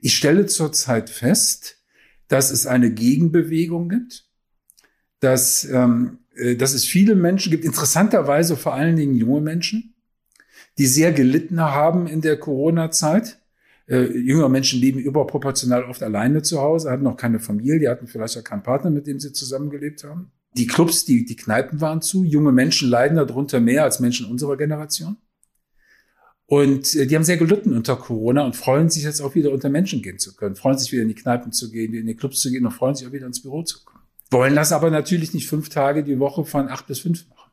Ich stelle zurzeit fest, dass es eine Gegenbewegung gibt, dass, ähm, äh, dass es viele Menschen gibt, interessanterweise vor allen Dingen junge Menschen, die sehr gelitten haben in der Corona-Zeit. Äh, jüngere Menschen leben überproportional oft alleine zu Hause, hatten noch keine Familie, hatten vielleicht auch keinen Partner, mit dem sie zusammengelebt haben. Die Clubs, die, die Kneipen waren zu. Junge Menschen leiden darunter mehr als Menschen unserer Generation. Und äh, die haben sehr gelitten unter Corona und freuen sich jetzt auch wieder unter Menschen gehen zu können, freuen sich wieder in die Kneipen zu gehen, in die Clubs zu gehen und freuen sich auch wieder ins Büro zu kommen. Wollen das aber natürlich nicht fünf Tage die Woche von acht bis fünf machen.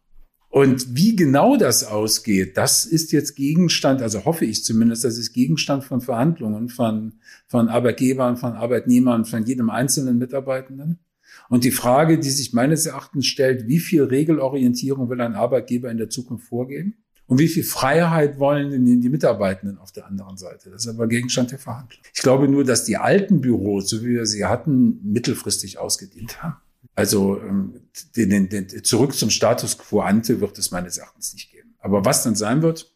Und wie genau das ausgeht, das ist jetzt Gegenstand, also hoffe ich zumindest, das ist Gegenstand von Verhandlungen von, von Arbeitgebern, von Arbeitnehmern, von jedem einzelnen Mitarbeitenden. Und die Frage, die sich meines Erachtens stellt, wie viel Regelorientierung will ein Arbeitgeber in der Zukunft vorgeben? Und wie viel Freiheit wollen denn die Mitarbeitenden auf der anderen Seite? Das ist aber Gegenstand der Verhandlung. Ich glaube nur, dass die alten Büros, so wie wir sie hatten, mittelfristig ausgedient haben. Also ähm, den, den, den, zurück zum Status quo ante wird es meines Erachtens nicht geben. Aber was dann sein wird,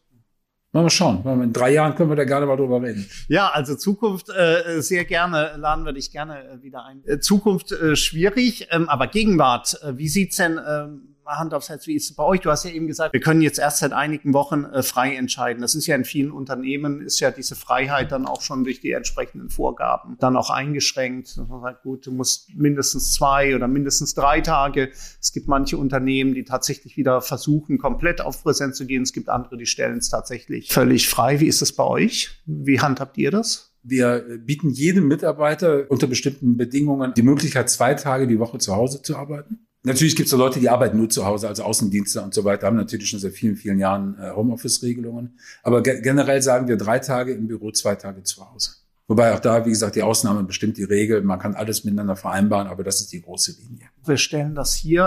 Mal schauen. In drei Jahren können wir da gerne mal drüber reden. Ja, also Zukunft äh, sehr gerne, laden wir dich gerne äh, wieder ein. Äh, Zukunft äh, schwierig, ähm, aber Gegenwart, äh, wie sieht's denn ähm, Hand aufs Herz, wie ist es bei euch? Du hast ja eben gesagt, wir können jetzt erst seit einigen Wochen äh, frei entscheiden. Das ist ja in vielen Unternehmen, ist ja diese Freiheit dann auch schon durch die entsprechenden Vorgaben dann auch eingeschränkt. Man sagt, gut, du musst mindestens zwei oder mindestens drei Tage. Es gibt manche Unternehmen, die tatsächlich wieder versuchen, komplett auf Präsenz zu gehen. Es gibt andere, die stellen es tatsächlich völlig frei. Wie ist es bei euch? Wie handhabt ihr das? Wir bieten jedem Mitarbeiter unter bestimmten Bedingungen die Möglichkeit, zwei Tage die Woche zu Hause zu arbeiten. Natürlich gibt es Leute, die arbeiten nur zu Hause, also Außendienste und so weiter, haben natürlich schon seit vielen, vielen Jahren äh, Homeoffice-Regelungen. Aber ge generell sagen wir drei Tage im Büro, zwei Tage zu Hause. Wobei auch da, wie gesagt, die Ausnahme bestimmt die Regel. Man kann alles miteinander vereinbaren, aber das ist die große Linie. Wir stellen das hier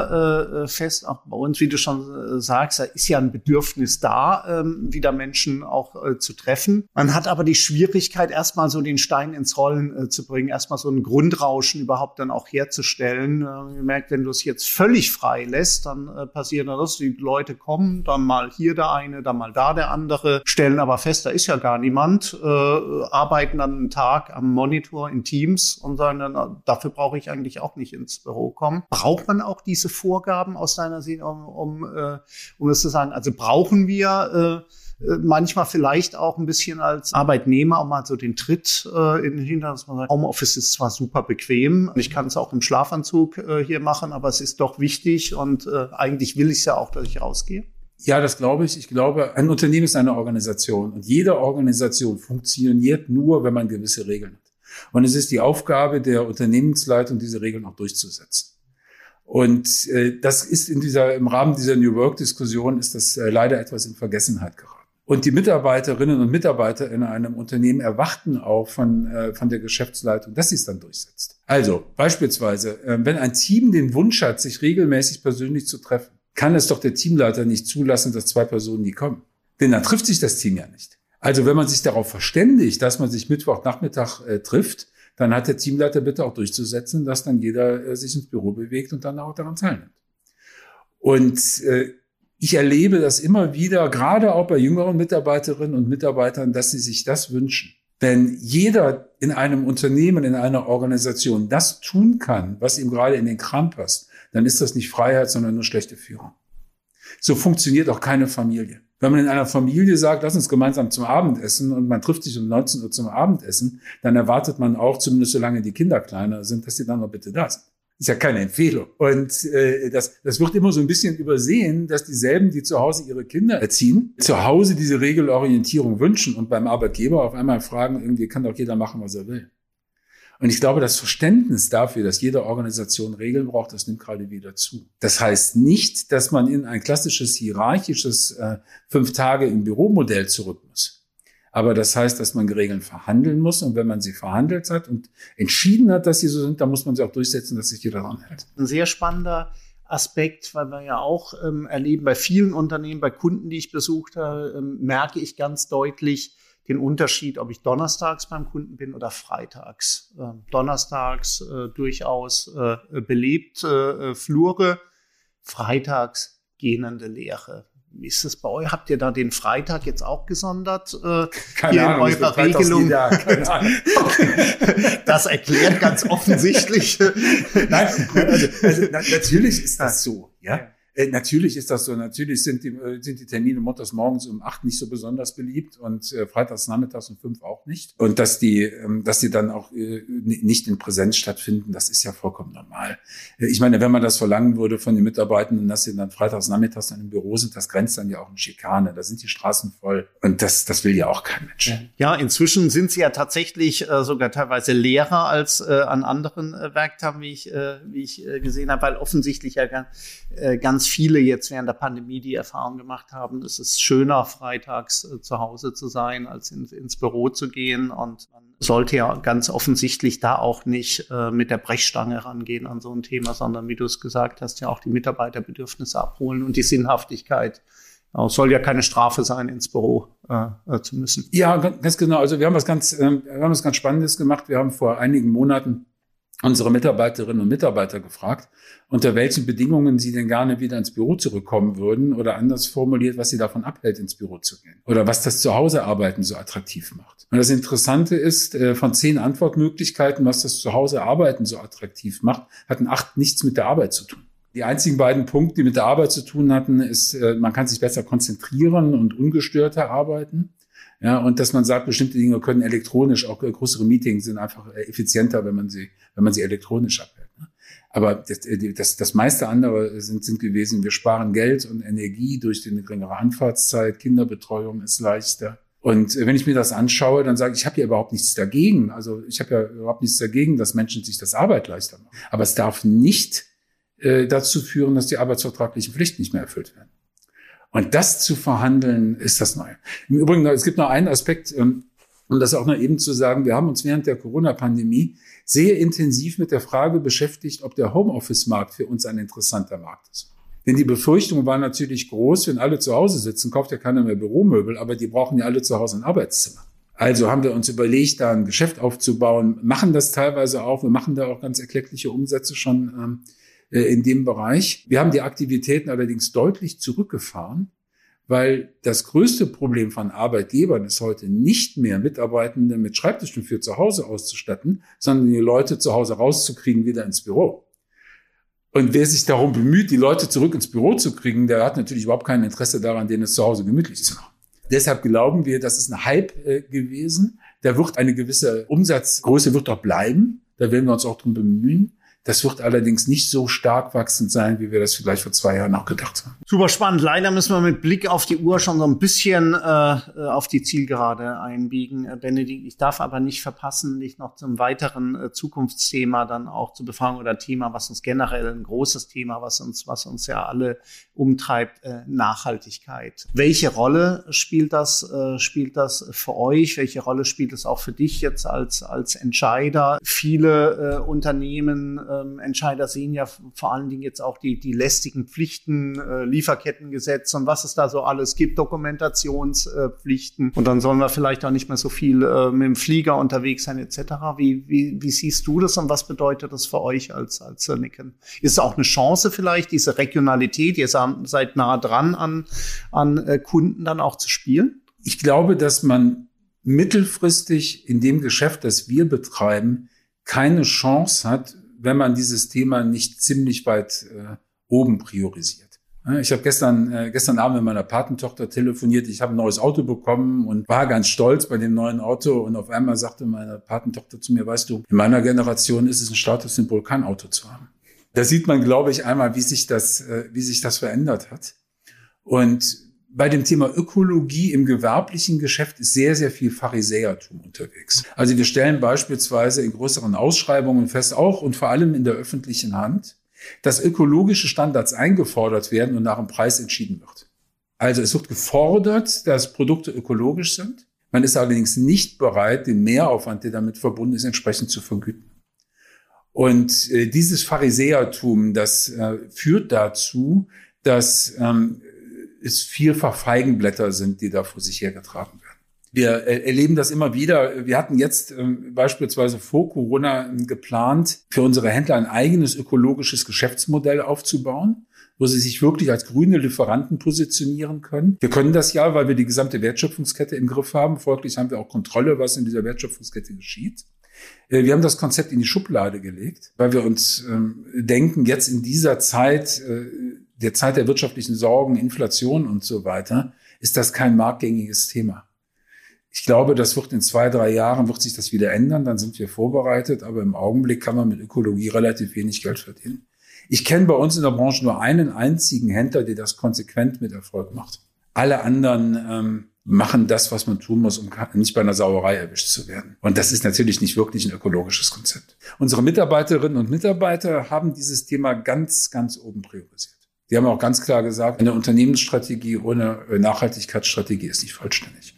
äh, fest, auch bei uns, wie du schon äh, sagst, da ist ja ein Bedürfnis da, ähm, wieder Menschen auch äh, zu treffen. Man hat aber die Schwierigkeit, erstmal so den Stein ins Rollen äh, zu bringen, erstmal so ein Grundrauschen überhaupt dann auch herzustellen. Äh, ihr merkt, wenn du es jetzt völlig frei lässt, dann äh, passiert das, die Leute kommen, dann mal hier der eine, dann mal da der andere, stellen aber fest, da ist ja gar niemand, äh, arbeiten dann einen Tag am Monitor in Teams und sagen dann, dafür brauche ich eigentlich auch nicht ins Büro kommen. Braucht man auch diese Vorgaben aus deiner Sicht, um, um, äh, um es zu sagen? Also brauchen wir äh, äh, manchmal vielleicht auch ein bisschen als Arbeitnehmer auch mal so den Tritt äh, in den Hintern, dass man sagt, Homeoffice ist zwar super bequem, ich kann es auch im Schlafanzug äh, hier machen, aber es ist doch wichtig und äh, eigentlich will ich es ja auch, dass ich rausgehe. Ja, das glaube ich. Ich glaube, ein Unternehmen ist eine Organisation und jede Organisation funktioniert nur, wenn man gewisse Regeln hat. Und es ist die Aufgabe der Unternehmensleitung, diese Regeln auch durchzusetzen. Und äh, das ist in dieser, im Rahmen dieser New Work-Diskussion ist das äh, leider etwas in Vergessenheit geraten. Und die Mitarbeiterinnen und Mitarbeiter in einem Unternehmen erwarten auch von, äh, von der Geschäftsleitung, dass sie es dann durchsetzt. Also beispielsweise, äh, wenn ein Team den Wunsch hat, sich regelmäßig persönlich zu treffen, kann es doch der Teamleiter nicht zulassen, dass zwei Personen nie kommen. Denn dann trifft sich das Team ja nicht. Also wenn man sich darauf verständigt, dass man sich Mittwochnachmittag äh, trifft, dann hat der Teamleiter bitte auch durchzusetzen, dass dann jeder äh, sich ins Büro bewegt und dann auch daran teilnimmt. Und äh, ich erlebe das immer wieder, gerade auch bei jüngeren Mitarbeiterinnen und Mitarbeitern, dass sie sich das wünschen. Wenn jeder in einem Unternehmen, in einer Organisation das tun kann, was ihm gerade in den Kram passt, dann ist das nicht Freiheit, sondern nur schlechte Führung. So funktioniert auch keine Familie. Wenn man in einer Familie sagt, lass uns gemeinsam zum Abendessen und man trifft sich um 19 Uhr zum Abendessen, dann erwartet man auch, zumindest solange die Kinder kleiner sind, dass die dann mal bitte da sind. ist ja keine Empfehlung. Und äh, das, das wird immer so ein bisschen übersehen, dass dieselben, die zu Hause ihre Kinder erziehen, zu Hause diese Regelorientierung wünschen und beim Arbeitgeber auf einmal fragen, irgendwie kann doch jeder machen, was er will. Und ich glaube, das Verständnis dafür, dass jede Organisation Regeln braucht, das nimmt gerade wieder zu. Das heißt nicht, dass man in ein klassisches hierarchisches äh, fünf Tage im Büromodell zurück muss. Aber das heißt, dass man Regeln verhandeln muss. Und wenn man sie verhandelt hat und entschieden hat, dass sie so sind, dann muss man sie auch durchsetzen, dass sich jeder daran hält. Ein sehr spannender Aspekt, weil wir ja auch ähm, erleben, bei vielen Unternehmen, bei Kunden, die ich besucht habe, ähm, merke ich ganz deutlich den Unterschied, ob ich donnerstags beim Kunden bin oder freitags. Ähm, donnerstags äh, durchaus äh, belebt äh, Flure, freitags gähnende Leere. Wie ist das bei euch? Habt ihr da den Freitag jetzt auch gesondert? Äh, Keine hier Ahnung, in eurer Regelung? das erklärt ganz offensichtlich. Nein, also, also, natürlich ist das so. Ja? Äh, natürlich ist das so. Natürlich sind die, äh, sind die Termine montags morgens um acht nicht so besonders beliebt und äh, freitags nachmittags um fünf auch nicht. Und dass die, ähm, dass die dann auch äh, nicht in Präsenz stattfinden, das ist ja vollkommen normal. Äh, ich meine, wenn man das verlangen würde von den Mitarbeitenden, dass sie dann freitags nachmittags dann im Büro sind, das grenzt dann ja auch in Schikane. Da sind die Straßen voll. Und das, das will ja auch kein Mensch. Ja, inzwischen sind sie ja tatsächlich äh, sogar teilweise leerer als äh, an anderen äh, Werktagen, wie ich, äh, wie ich äh, gesehen habe, weil offensichtlich ja ganz, äh, ganz viele jetzt während der Pandemie die Erfahrung gemacht haben, es ist schöner, freitags äh, zu Hause zu sein, als in, ins Büro zu gehen. Und man sollte ja ganz offensichtlich da auch nicht äh, mit der Brechstange rangehen an so ein Thema, sondern wie du es gesagt hast, ja auch die Mitarbeiterbedürfnisse abholen und die Sinnhaftigkeit. Es soll ja keine Strafe sein, ins Büro äh, äh zu müssen. Ja, ganz genau. Also wir haben was ganz, äh, wir haben was ganz Spannendes gemacht. Wir haben vor einigen Monaten unsere Mitarbeiterinnen und Mitarbeiter gefragt, unter welchen Bedingungen sie denn gerne wieder ins Büro zurückkommen würden oder anders formuliert, was sie davon abhält, ins Büro zu gehen oder was das Zuhausearbeiten so attraktiv macht. Und das Interessante ist, äh, von zehn Antwortmöglichkeiten, was das Zuhausearbeiten so attraktiv macht, hatten acht nichts mit der Arbeit zu tun. Die einzigen beiden Punkte, die mit der Arbeit zu tun hatten, ist, äh, man kann sich besser konzentrieren und ungestörter arbeiten. Ja, und dass man sagt, bestimmte Dinge können elektronisch, auch größere Meetings sind einfach äh, effizienter, wenn man sie, wenn man sie elektronisch abhält. Ne? Aber das, äh, das, das meiste andere sind, sind gewesen, wir sparen Geld und Energie durch die geringere Anfahrtszeit, Kinderbetreuung ist leichter. Und äh, wenn ich mir das anschaue, dann sage ich, ich habe ja überhaupt nichts dagegen. Also ich habe ja überhaupt nichts dagegen, dass Menschen sich das Arbeit leichter machen. Aber es darf nicht äh, dazu führen, dass die arbeitsvertraglichen Pflichten nicht mehr erfüllt werden. Und das zu verhandeln, ist das Neue. Im Übrigen, es gibt noch einen Aspekt, ähm, um das auch noch eben zu sagen, wir haben uns während der Corona-Pandemie sehr intensiv mit der Frage beschäftigt, ob der Homeoffice-Markt für uns ein interessanter Markt ist. Denn die Befürchtung war natürlich groß, wenn alle zu Hause sitzen, kauft ja keiner mehr Büromöbel, aber die brauchen ja alle zu Hause ein Arbeitszimmer. Also haben wir uns überlegt, da ein Geschäft aufzubauen, machen das teilweise auch, wir machen da auch ganz erkleckliche Umsätze schon ähm, äh, in dem Bereich. Wir haben die Aktivitäten allerdings deutlich zurückgefahren, weil das größte Problem von Arbeitgebern ist heute nicht mehr Mitarbeitende mit Schreibtischen für zu Hause auszustatten, sondern die Leute zu Hause rauszukriegen, wieder ins Büro. Und wer sich darum bemüht, die Leute zurück ins Büro zu kriegen, der hat natürlich überhaupt kein Interesse daran, denen es zu Hause gemütlich zu machen. Deshalb glauben wir, das ist ein Hype äh, gewesen. Da wird eine gewisse Umsatzgröße wird auch bleiben. Da werden wir uns auch drum bemühen. Das wird allerdings nicht so stark wachsend sein, wie wir das vielleicht vor zwei Jahren auch gedacht haben. Super spannend. Leider müssen wir mit Blick auf die Uhr schon so ein bisschen äh, auf die Zielgerade einbiegen. Äh, Benedikt, ich darf aber nicht verpassen, dich noch zum weiteren äh, Zukunftsthema dann auch zu befragen oder Thema, was uns generell ein großes Thema, was uns, was uns ja alle umtreibt, äh, Nachhaltigkeit. Welche Rolle spielt das, äh, spielt das für euch? Welche Rolle spielt es auch für dich jetzt als, als Entscheider? Viele äh, Unternehmen äh, ähm, Entscheider sehen ja vor allen Dingen jetzt auch die, die lästigen Pflichten, äh, Lieferkettengesetz und was es da so alles gibt, Dokumentationspflichten. und dann sollen wir vielleicht auch nicht mehr so viel äh, mit dem Flieger unterwegs sein etc. Wie, wie, wie siehst du das und was bedeutet das für euch als, als Cernican? Ist es auch eine Chance vielleicht, diese Regionalität, ihr seid nah dran an, an äh, Kunden dann auch zu spielen? Ich glaube, dass man mittelfristig in dem Geschäft, das wir betreiben, keine Chance hat, wenn man dieses Thema nicht ziemlich weit äh, oben priorisiert. Ich habe gestern, äh, gestern Abend mit meiner Patentochter telefoniert. Ich habe ein neues Auto bekommen und war ganz stolz bei dem neuen Auto. Und auf einmal sagte meine Patentochter zu mir, weißt du, in meiner Generation ist es ein Statussymbol, kein Auto zu haben. Da sieht man, glaube ich, einmal, wie sich das, äh, wie sich das verändert hat. Und bei dem Thema Ökologie im gewerblichen Geschäft ist sehr, sehr viel Pharisäertum unterwegs. Also wir stellen beispielsweise in größeren Ausschreibungen fest, auch und vor allem in der öffentlichen Hand, dass ökologische Standards eingefordert werden und nach dem Preis entschieden wird. Also es wird gefordert, dass Produkte ökologisch sind. Man ist allerdings nicht bereit, den Mehraufwand, der damit verbunden ist, entsprechend zu vergüten. Und äh, dieses Pharisäertum, das äh, führt dazu, dass ähm, es vielfach Feigenblätter sind, die da vor sich hergetragen werden. Wir äh, erleben das immer wieder. Wir hatten jetzt ähm, beispielsweise vor Corona geplant, für unsere Händler ein eigenes ökologisches Geschäftsmodell aufzubauen wo sie sich wirklich als grüne Lieferanten positionieren können. Wir können das ja, weil wir die gesamte Wertschöpfungskette im Griff haben. Folglich haben wir auch Kontrolle, was in dieser Wertschöpfungskette geschieht. Äh, wir haben das Konzept in die Schublade gelegt, weil wir uns ähm, denken, jetzt in dieser Zeit, äh, der Zeit der wirtschaftlichen Sorgen, Inflation und so weiter, ist das kein marktgängiges Thema. Ich glaube, das wird in zwei, drei Jahren wird sich das wieder ändern, dann sind wir vorbereitet, aber im Augenblick kann man mit Ökologie relativ wenig Geld verdienen. Ich kenne bei uns in der Branche nur einen einzigen Händler, der das konsequent mit Erfolg macht. Alle anderen ähm, machen das, was man tun muss, um nicht bei einer Sauerei erwischt zu werden. Und das ist natürlich nicht wirklich ein ökologisches Konzept. Unsere Mitarbeiterinnen und Mitarbeiter haben dieses Thema ganz, ganz oben priorisiert. Die haben auch ganz klar gesagt, eine Unternehmensstrategie ohne Nachhaltigkeitsstrategie ist nicht vollständig.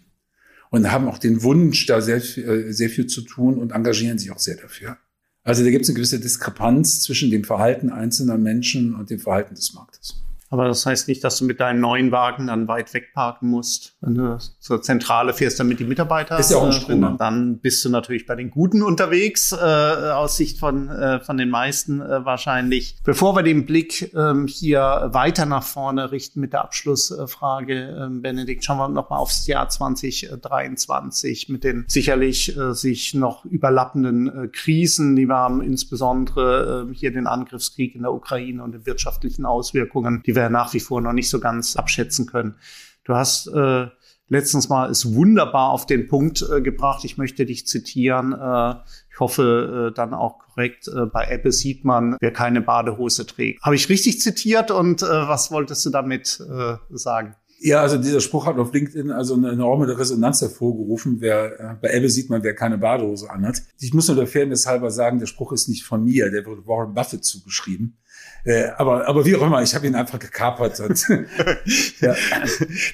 Und haben auch den Wunsch, da sehr, äh, sehr viel zu tun und engagieren sich auch sehr dafür. Also da gibt es eine gewisse Diskrepanz zwischen dem Verhalten einzelner Menschen und dem Verhalten des Marktes. Aber das heißt nicht, dass du mit deinen neuen Wagen dann weit weg parken musst, wenn du zur Zentrale fährst, damit die Mitarbeiter. Ist ja auch ein Strom. Äh, dann bist du natürlich bei den Guten unterwegs, äh, aus Sicht von, äh, von den meisten äh, wahrscheinlich. Bevor wir den Blick ähm, hier weiter nach vorne richten mit der Abschlussfrage, äh, Benedikt, schauen wir nochmal aufs Jahr 2023 mit den sicherlich äh, sich noch überlappenden äh, Krisen, die wir haben, insbesondere äh, hier den Angriffskrieg in der Ukraine und den wirtschaftlichen Auswirkungen, die wir nach wie vor noch nicht so ganz abschätzen können. Du hast äh, letztens mal es wunderbar auf den Punkt äh, gebracht. Ich möchte dich zitieren. Äh, ich hoffe äh, dann auch korrekt. Äh, bei Apple sieht man, wer keine Badehose trägt. Habe ich richtig zitiert und äh, was wolltest du damit sagen? Ja, also dieser Spruch hat auf LinkedIn also eine enorme Resonanz hervorgerufen. Wer, bei Apple sieht man, wer keine Badehose anhat. Ich muss nur der Fairness halber sagen, der Spruch ist nicht von mir, der wurde Warren Buffett zugeschrieben. Äh, aber, aber wie auch immer, ich habe ihn einfach gekapert. Und, ja.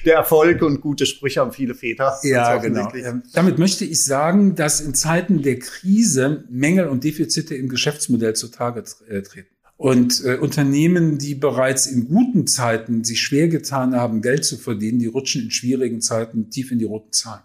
Der Erfolg und gute Sprüche haben viele Väter. Ja, genau. Ähm, damit möchte ich sagen, dass in Zeiten der Krise Mängel und Defizite im Geschäftsmodell zutage äh, treten. Und äh, Unternehmen, die bereits in guten Zeiten sich schwer getan haben, Geld zu verdienen, die rutschen in schwierigen Zeiten tief in die roten Zahlen.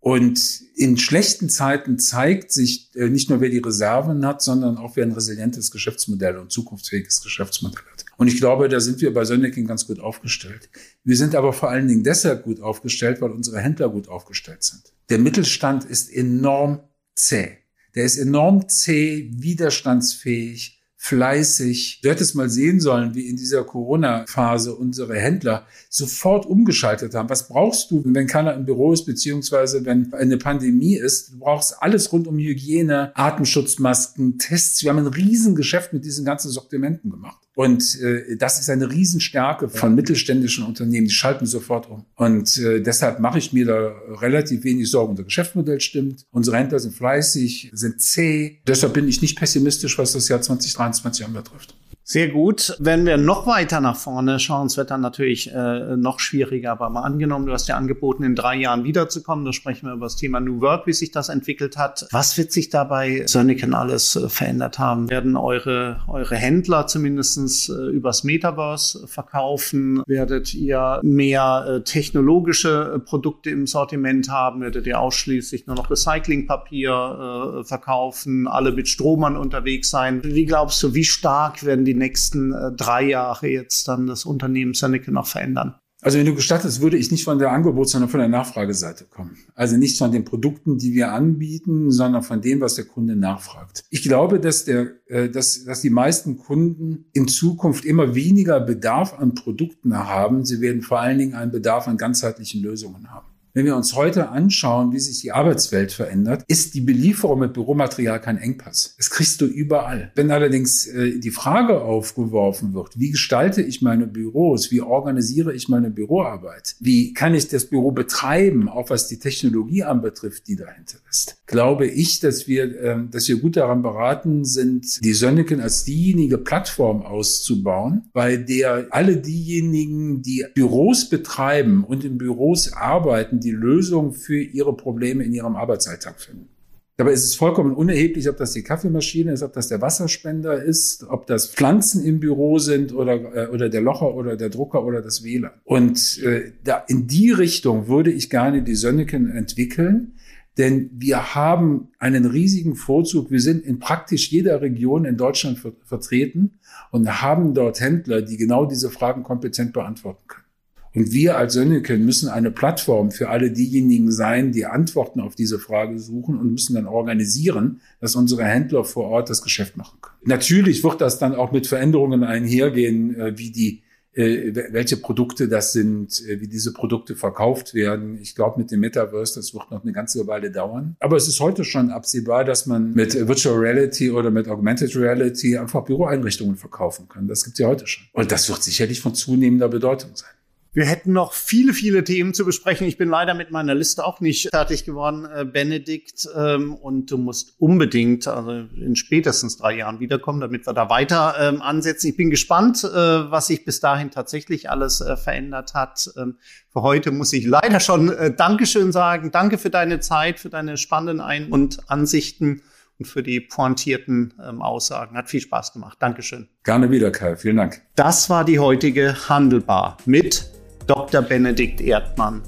Und in schlechten Zeiten zeigt sich äh, nicht nur, wer die Reserven hat, sondern auch, wer ein resilientes Geschäftsmodell und zukunftsfähiges Geschäftsmodell hat. Und ich glaube, da sind wir bei Sönneken ganz gut aufgestellt. Wir sind aber vor allen Dingen deshalb gut aufgestellt, weil unsere Händler gut aufgestellt sind. Der Mittelstand ist enorm zäh. Der ist enorm zäh, widerstandsfähig, fleißig. Du hättest mal sehen sollen, wie in dieser Corona-Phase unsere Händler sofort umgeschaltet haben. Was brauchst du, wenn keiner im Büro ist, beziehungsweise wenn eine Pandemie ist? Du brauchst alles rund um Hygiene, Atemschutzmasken, Tests. Wir haben ein Riesengeschäft mit diesen ganzen Sortimenten gemacht. Und äh, das ist eine Riesenstärke von mittelständischen Unternehmen. Die schalten sofort um. Und äh, deshalb mache ich mir da relativ wenig Sorgen. Unser Geschäftsmodell stimmt. Unsere Händler sind fleißig, sind zäh. Deshalb bin ich nicht pessimistisch, was das Jahr 2023 anbetrifft. Sehr gut. Wenn wir noch weiter nach vorne schauen, es wird dann natürlich äh, noch schwieriger, aber mal angenommen, du hast ja angeboten, in drei Jahren wiederzukommen. Da sprechen wir über das Thema New Work, wie sich das entwickelt hat. Was wird sich dabei Sönneken alles äh, verändert haben? Werden eure, eure Händler zumindestens äh, übers Metaverse verkaufen? Werdet ihr mehr äh, technologische äh, Produkte im Sortiment haben? Werdet ihr ausschließlich nur noch Recyclingpapier äh, verkaufen? Alle mit Stromern unterwegs sein? Wie glaubst du, wie stark werden die nächsten äh, drei Jahre jetzt dann das Unternehmen Seneca noch verändern? Also wenn du gestattest, würde ich nicht von der Angebots-, sondern von der Nachfrageseite kommen. Also nicht von den Produkten, die wir anbieten, sondern von dem, was der Kunde nachfragt. Ich glaube, dass, der, äh, dass, dass die meisten Kunden in Zukunft immer weniger Bedarf an Produkten haben. Sie werden vor allen Dingen einen Bedarf an ganzheitlichen Lösungen haben. Wenn wir uns heute anschauen, wie sich die Arbeitswelt verändert, ist die Belieferung mit Büromaterial kein Engpass. Das kriegst du überall. Wenn allerdings äh, die Frage aufgeworfen wird, wie gestalte ich meine Büros, wie organisiere ich meine Büroarbeit, wie kann ich das Büro betreiben, auch was die Technologie anbetrifft, die dahinter ist, glaube ich, dass wir, äh, dass wir gut daran beraten sind, die Sönneken als diejenige Plattform auszubauen, bei der alle diejenigen, die Büros betreiben und in Büros arbeiten, die Lösung für ihre Probleme in ihrem Arbeitsalltag finden. Dabei ist es vollkommen unerheblich, ob das die Kaffeemaschine ist, ob das der Wasserspender ist, ob das Pflanzen im Büro sind oder, äh, oder der Locher oder der Drucker oder das WLAN. Und äh, da in die Richtung würde ich gerne die Sönneken entwickeln, denn wir haben einen riesigen Vorzug. Wir sind in praktisch jeder Region in Deutschland ver vertreten und haben dort Händler, die genau diese Fragen kompetent beantworten können. Und wir als Sönneken müssen eine Plattform für alle diejenigen sein, die Antworten auf diese Frage suchen und müssen dann organisieren, dass unsere Händler vor Ort das Geschäft machen können. Natürlich wird das dann auch mit Veränderungen einhergehen, äh, wie die welche Produkte das sind, äh, wie diese Produkte verkauft werden. Ich glaube, mit dem Metaverse, das wird noch eine ganze Weile dauern. Aber es ist heute schon absehbar, dass man mit Virtual Reality oder mit Augmented Reality einfach Büroeinrichtungen verkaufen kann. Das gibt es ja heute schon. Und das wird sicherlich von zunehmender Bedeutung sein. Wir hätten noch viele, viele Themen zu besprechen. Ich bin leider mit meiner Liste auch nicht fertig geworden, äh, Benedikt. Ähm, und du musst unbedingt, also in spätestens drei Jahren wiederkommen, damit wir da weiter ähm, ansetzen. Ich bin gespannt, äh, was sich bis dahin tatsächlich alles äh, verändert hat. Ähm, für heute muss ich leider schon äh, Dankeschön sagen. Danke für deine Zeit, für deine spannenden Ein- und Ansichten und für die pointierten ähm, Aussagen. Hat viel Spaß gemacht. Dankeschön. Gerne wieder, Kai. Vielen Dank. Das war die heutige Handelbar mit Dr. Benedikt Erdmann,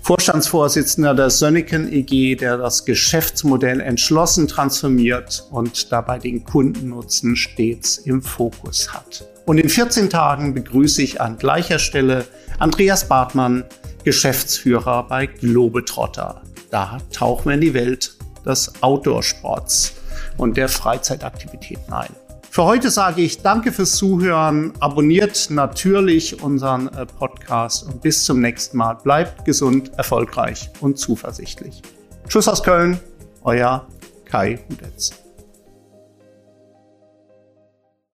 Vorstandsvorsitzender der Sönneken EG, der das Geschäftsmodell entschlossen transformiert und dabei den Kundennutzen stets im Fokus hat. Und in 14 Tagen begrüße ich an gleicher Stelle Andreas Bartmann, Geschäftsführer bei Globetrotter. Da tauchen wir in die Welt des Outdoor-Sports und der Freizeitaktivitäten ein. Für heute sage ich danke fürs Zuhören. Abonniert natürlich unseren äh, Podcast und bis zum nächsten Mal. Bleibt gesund, erfolgreich und zuversichtlich. Tschüss aus Köln, euer Kai Hudetz.